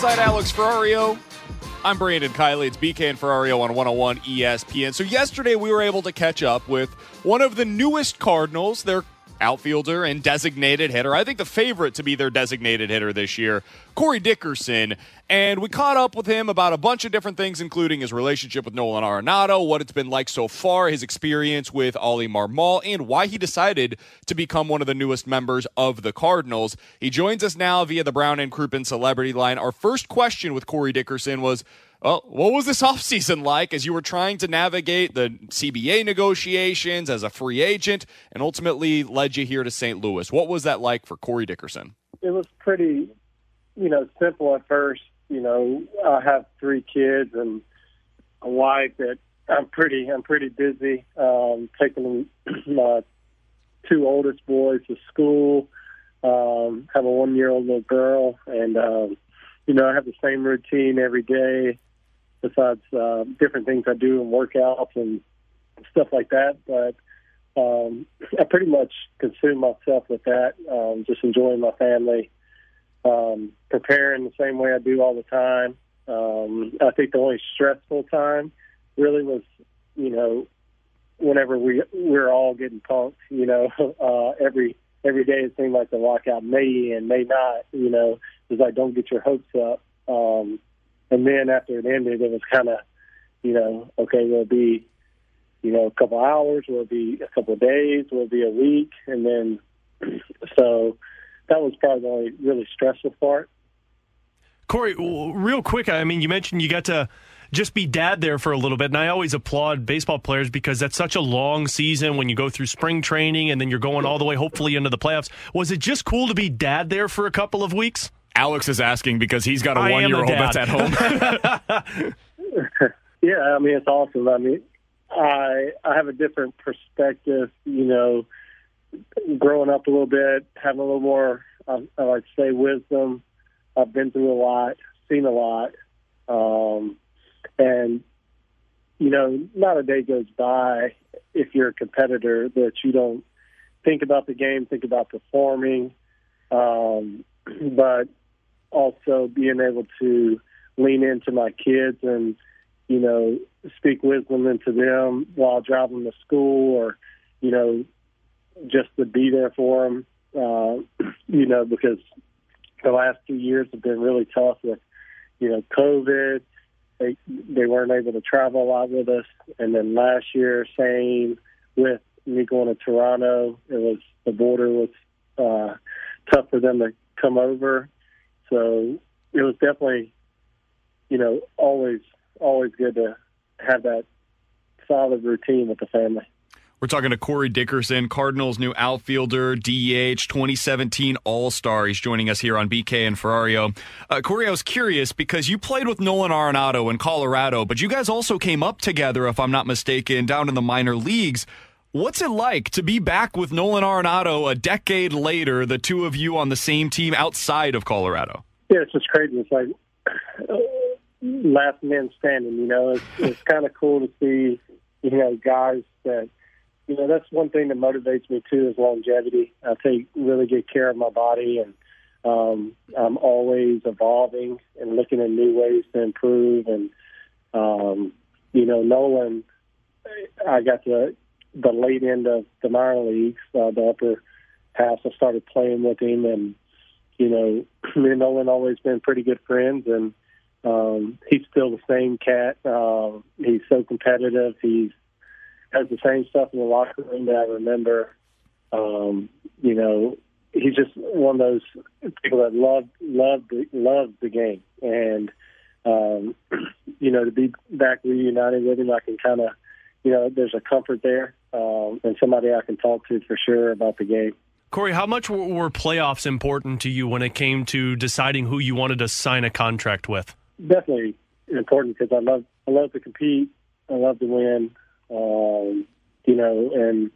Alongside Alex Ferrario, I'm Brandon Kiley. It's BK and Ferrario on 101 ESPN. So yesterday we were able to catch up with one of the newest Cardinals, their outfielder and designated hitter. I think the favorite to be their designated hitter this year, Corey Dickerson. And we caught up with him about a bunch of different things, including his relationship with Nolan Arenado, what it's been like so far, his experience with Oli Marmol, and why he decided to become one of the newest members of the Cardinals. He joins us now via the Brown and Crouppen Celebrity Line. Our first question with Corey Dickerson was, well, what was this offseason like as you were trying to navigate the CBA negotiations as a free agent and ultimately led you here to St. Louis? What was that like for Corey Dickerson? it was pretty, you know, simple at first. You know, I have three kids and a wife that I'm pretty, I'm pretty busy. Um, taking my two oldest boys to school. Um, have a one year old little girl, and um, you know, I have the same routine every day. Besides uh, different things I do and workouts and stuff like that, but um, I pretty much consume myself with that. Um, just enjoying my family, um, preparing the same way I do all the time. Um, I think the only stressful time really was, you know, whenever we we're all getting punked. You know, uh, every every day it seemed like the lockout may and may not. You know, it's like don't get your hopes up. Um, and then after it ended, it was kind of, you know, okay, will be, you know, a couple hours? Will be a couple of days? Will be a week? And then, so that was probably the only really stressful part. Corey, real quick, I mean, you mentioned you got to just be dad there for a little bit, and I always applaud baseball players because that's such a long season when you go through spring training and then you're going all the way, hopefully, into the playoffs. Was it just cool to be dad there for a couple of weeks? Alex is asking because he's got a I one-year-old that's at home. yeah, I mean it's awesome. I mean, I I have a different perspective. You know, growing up a little bit, having a little more, I, I like to say, wisdom. I've been through a lot, seen a lot, um, and you know, not a day goes by if you're a competitor that you don't think about the game, think about performing, um, but also being able to lean into my kids and you know speak wisdom into them while driving to school or you know just to be there for them uh, you know because the last two years have been really tough with you know covid. They they weren't able to travel a lot with us. And then last year same with me going to toronto. It was the border was uh tough for them to come over so it was definitely you know, always always good to have that solid routine with the family. We're talking to Corey Dickerson, Cardinals' new outfielder, DH, 2017 All Star. He's joining us here on BK and Ferrario. Uh, Corey, I was curious because you played with Nolan Arenado in Colorado, but you guys also came up together, if I'm not mistaken, down in the minor leagues. What's it like to be back with Nolan Arenado a decade later, the two of you on the same team outside of Colorado? Yeah, it's just crazy. It's like last man standing. You know, it's, it's kind of cool to see. You know, guys that you know that's one thing that motivates me too is longevity. I take really good care of my body, and um, I'm always evolving and looking at new ways to improve. And um, you know, Nolan, I got to the late end of the minor leagues, uh, the upper half. I started playing with him, and you know, me and Nolan always been pretty good friends, and um, he's still the same cat. Um, he's so competitive. He's has the same stuff in the locker room that I remember. Um, you know, he's just one of those people that love love love the game, and um, you know, to be back reunited with him, I can kind of, you know, there's a comfort there, um, and somebody I can talk to for sure about the game. Corey, how much were playoffs important to you when it came to deciding who you wanted to sign a contract with? Definitely important because I love I love to compete. I love to win. Um, you know, and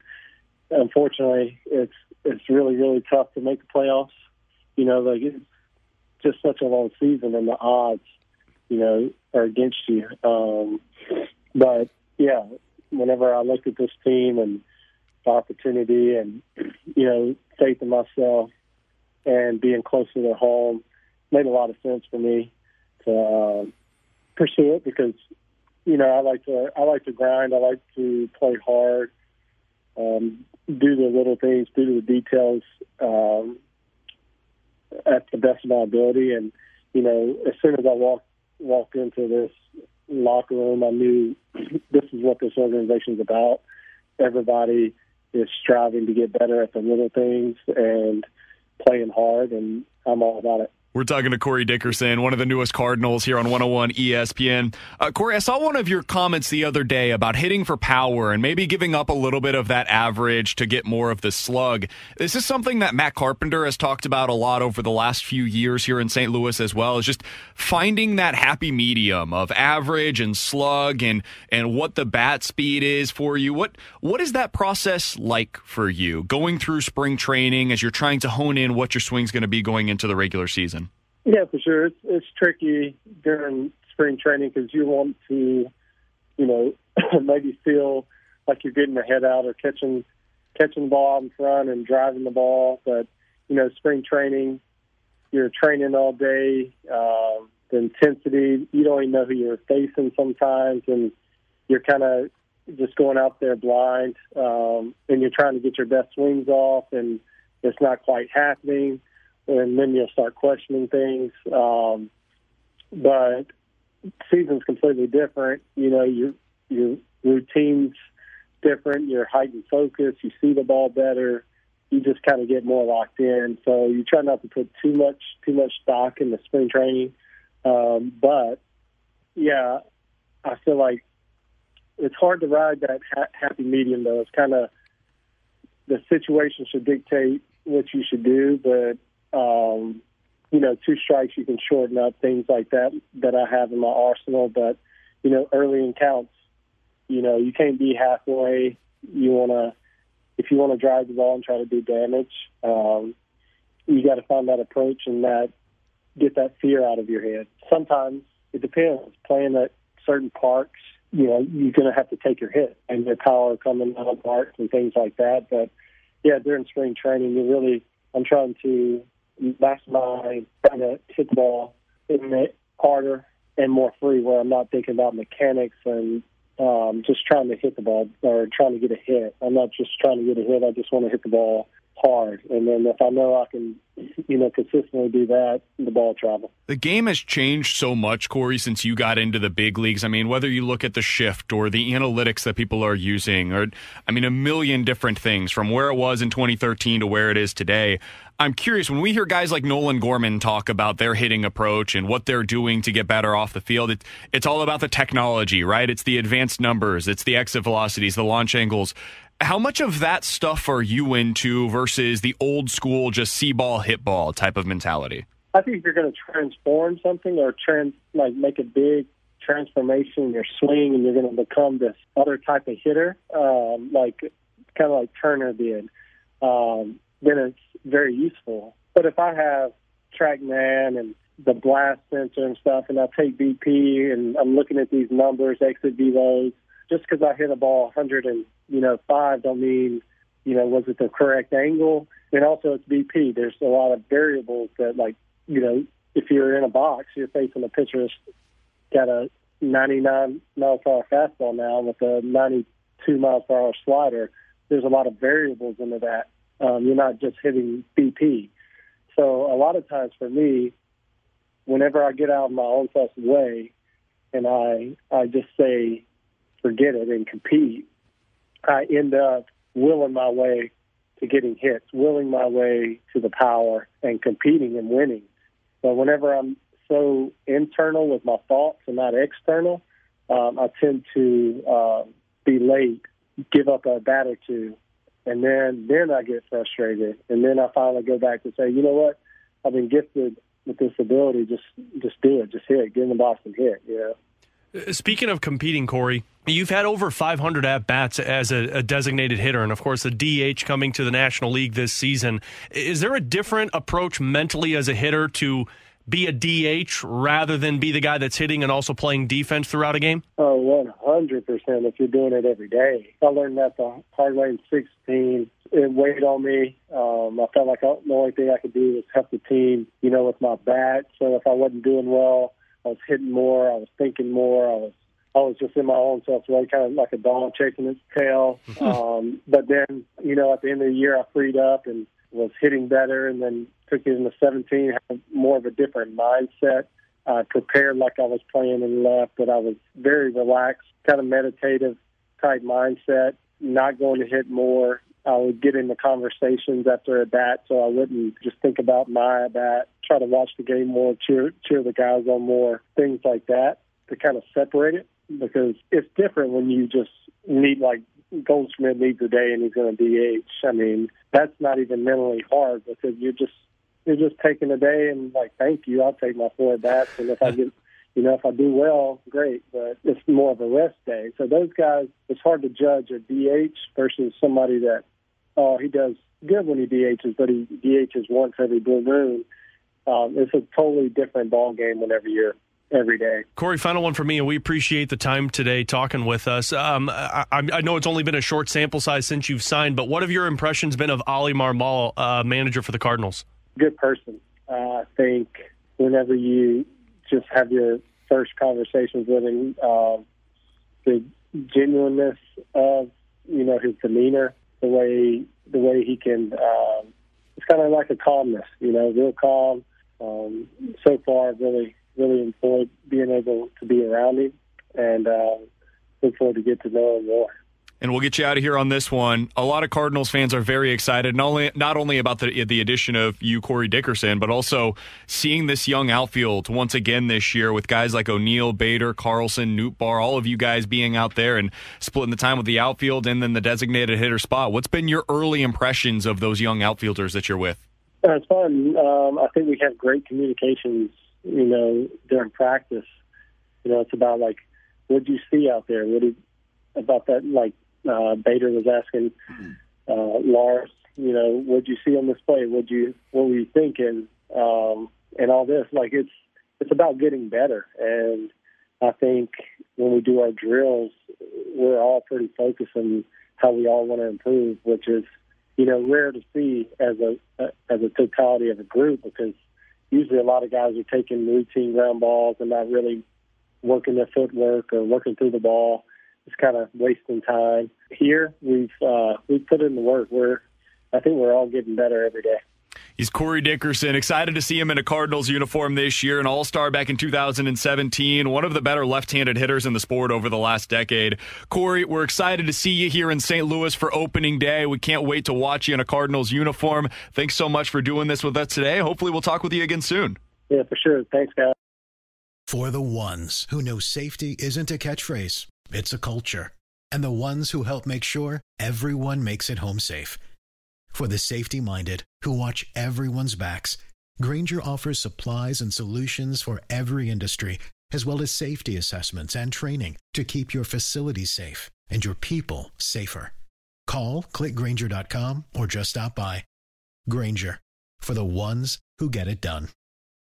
unfortunately, it's it's really really tough to make the playoffs. You know, like it's just such a long season, and the odds, you know, are against you. Um, but yeah, whenever I looked at this team and the opportunity, and you know, faith in myself, and being closer to home, made a lot of sense for me to uh, pursue it because you know I like to I like to grind. I like to play hard. Um, do the little things, do the details um, at the best of my ability. And you know, as soon as I walked walked into this locker room, I knew this is what this organization is about. Everybody is striving to get better at the little things and playing hard, and I'm all about it. We're talking to Corey Dickerson, one of the newest Cardinals here on 101 ESPN. Uh, Corey, I saw one of your comments the other day about hitting for power and maybe giving up a little bit of that average to get more of the slug. This is something that Matt Carpenter has talked about a lot over the last few years here in St. Louis as well, is just finding that happy medium of average and slug and, and what the bat speed is for you. What, what is that process like for you going through spring training as you're trying to hone in what your swing's going to be going into the regular season? Yeah, for sure. It's, it's tricky during spring training because you want to, you know, maybe feel like you're getting the head out or catching catching the ball out in front and driving the ball. But you know, spring training, you're training all day. Uh, the intensity, you don't even know who you're facing sometimes, and you're kind of just going out there blind, um, and you're trying to get your best swings off, and it's not quite happening and then you'll start questioning things. Um, but season's completely different. You know, your your routine's different. Your heightened focus. You see the ball better. You just kind of get more locked in. So you try not to put too much too much stock in the spring training. Um, but yeah, I feel like it's hard to ride that ha- happy medium. Though it's kind of the situation should dictate what you should do, but um, you know, two strikes you can shorten up things like that that I have in my arsenal. But you know, early in counts, you know, you can't be halfway. You want to, if you want to drive the ball and try to do damage, um, you got to find that approach and that get that fear out of your head. Sometimes it depends. Playing at certain parks, you know, you're going to have to take your hit and the power coming out of parks and things like that. But yeah, during spring training, you really, I'm trying to maximize trying to hit the ball hitting it harder and more free, where I'm not thinking about mechanics and um, just trying to hit the ball or trying to get a hit. I'm not just trying to get a hit. I just want to hit the ball hard. And then if I know I can, you know, consistently do that, the ball travel. The game has changed so much, Corey, since you got into the big leagues. I mean, whether you look at the shift or the analytics that people are using, or I mean, a million different things from where it was in 2013 to where it is today. I'm curious when we hear guys like Nolan Gorman talk about their hitting approach and what they're doing to get better off the field. It, it's all about the technology, right? It's the advanced numbers, it's the exit velocities, the launch angles. How much of that stuff are you into versus the old school, just see ball, hit ball type of mentality? I think if you're going to transform something or trans, like make a big transformation in your swing, and you're going to become this other type of hitter, um, like kind of like Turner did, um, then it's very useful. But if I have TrackMan and the blast sensor and stuff, and I take BP and I'm looking at these numbers, exit velos, just because I hit a ball 100 and you know five don't mean you know was it the correct angle. And also it's BP. There's a lot of variables that like you know if you're in a box, you're facing a pitcher that's got a 99 miles per hour fastball now with a 92 miles per hour slider. There's a lot of variables into that. Um, you're not just hitting BP. So a lot of times for me, whenever I get out of my own self way and I I just say forget it and compete, I end up willing my way to getting hits, willing my way to the power and competing and winning. But whenever I'm so internal with my thoughts and not external, um, I tend to uh, be late, give up a bat or two, and then then I get frustrated, and then I finally go back to say, you know what, I've been gifted with this ability. Just just do it, just hit, Get in the box and hit. You know. Speaking of competing, Corey, you've had over 500 at bats as a, a, designated hitter, and of course, the DH coming to the National League this season. Is there a different approach mentally as a hitter to be a DH rather than be the guy that's hitting and also playing defense throughout a game? Oh, 100% if you're doing it every day. I learned that the hard way in 16. It weighed on me. Um, I felt like the only thing I could do was help the team, you know, with my bat. So if I wasn't doing well, I was hitting more, I was thinking more, I was I was just in my own self way, kind of like a dog chasing its tail. um, but then, you know, at the end of the year, I freed up and was hitting better, and then took it into 17, had more of a different mindset. I prepared like I was playing in left, but I was very relaxed, kind of meditative type mindset, not going to hit more. I would get into conversations after a bat, so I wouldn't just think about my bat. Try to watch the game more, cheer cheer the guys on more, things like that to kind of separate it because it's different when you just need like Goldschmidt needs a day and he's going to DH. I mean, that's not even mentally hard because you're just you're just taking a day and like, thank you, I'll take my four bats, and if I get, you know, if I do well, great. But it's more of a rest day. So those guys, it's hard to judge a DH versus somebody that, oh, he does good when he DHs, but he DHs once every blue moon. Um, it's a totally different ball game whenever you're every day. Corey, final one for me, and we appreciate the time today talking with us. Um, I, I, know it's only been a short sample size since you've signed, but what have your impressions been of Oli Marmol, uh, manager for the Cardinals? Good person. Uh, I think whenever you just have your first conversations with him, uh, the genuineness of you know his demeanor, the way the way he can, um, it's kind of like a calmness, you know, real calm. Um, so far, I've really really enjoyed being able to be around him, and uh, look forward to get to know him more. And we'll get you out of here on this one. A lot of Cardinals fans are very excited, not only not only about the the addition of you, Corey Dickerson, but also seeing this young outfield once again this year with guys like O'Neill, Bader, Carlson, Nootbaar, all of you guys being out there and splitting the time with the outfield and then the designated hitter spot. What's been your early impressions of those young outfielders that you're with? Uh, it's fun. Um, I think we have great communications you know, during practice. You know, it's about like, what do you see out there? What did about that? Like uh, Bader was asking uh, Lars, you know, what did you see on display? What you what were you thinking? Um, and all this, like it's it's about getting better. And I think when we do our drills, we're all pretty focused on how we all want to improve, which is you know rare to see as a as a totality of a group because usually a lot of guys are taking routine ground balls and not really working their footwork or working through the ball. It's kind of wasting time. Here, we've uh, we've put in the work. We're I think we're all getting better every day. He's Corey Dickerson. Excited to see him in a Cardinals uniform this year, an all star back in 2017, one of the better left handed hitters in the sport over the last decade. Corey, we're excited to see you here in St. Louis for opening day. We can't wait to watch you in a Cardinals uniform. Thanks so much for doing this with us today. Hopefully, we'll talk with you again soon. Yeah, for sure. Thanks, guys. For the ones who know safety isn't a catchphrase, it's a culture, and the ones who help make sure everyone makes it home safe. For the safety minded who watch everyone's backs, Grainger offers supplies and solutions for every industry, as well as safety assessments and training to keep your facilities safe and your people safer. Call clickgrainger.com or just stop by. Grainger for the ones who get it done.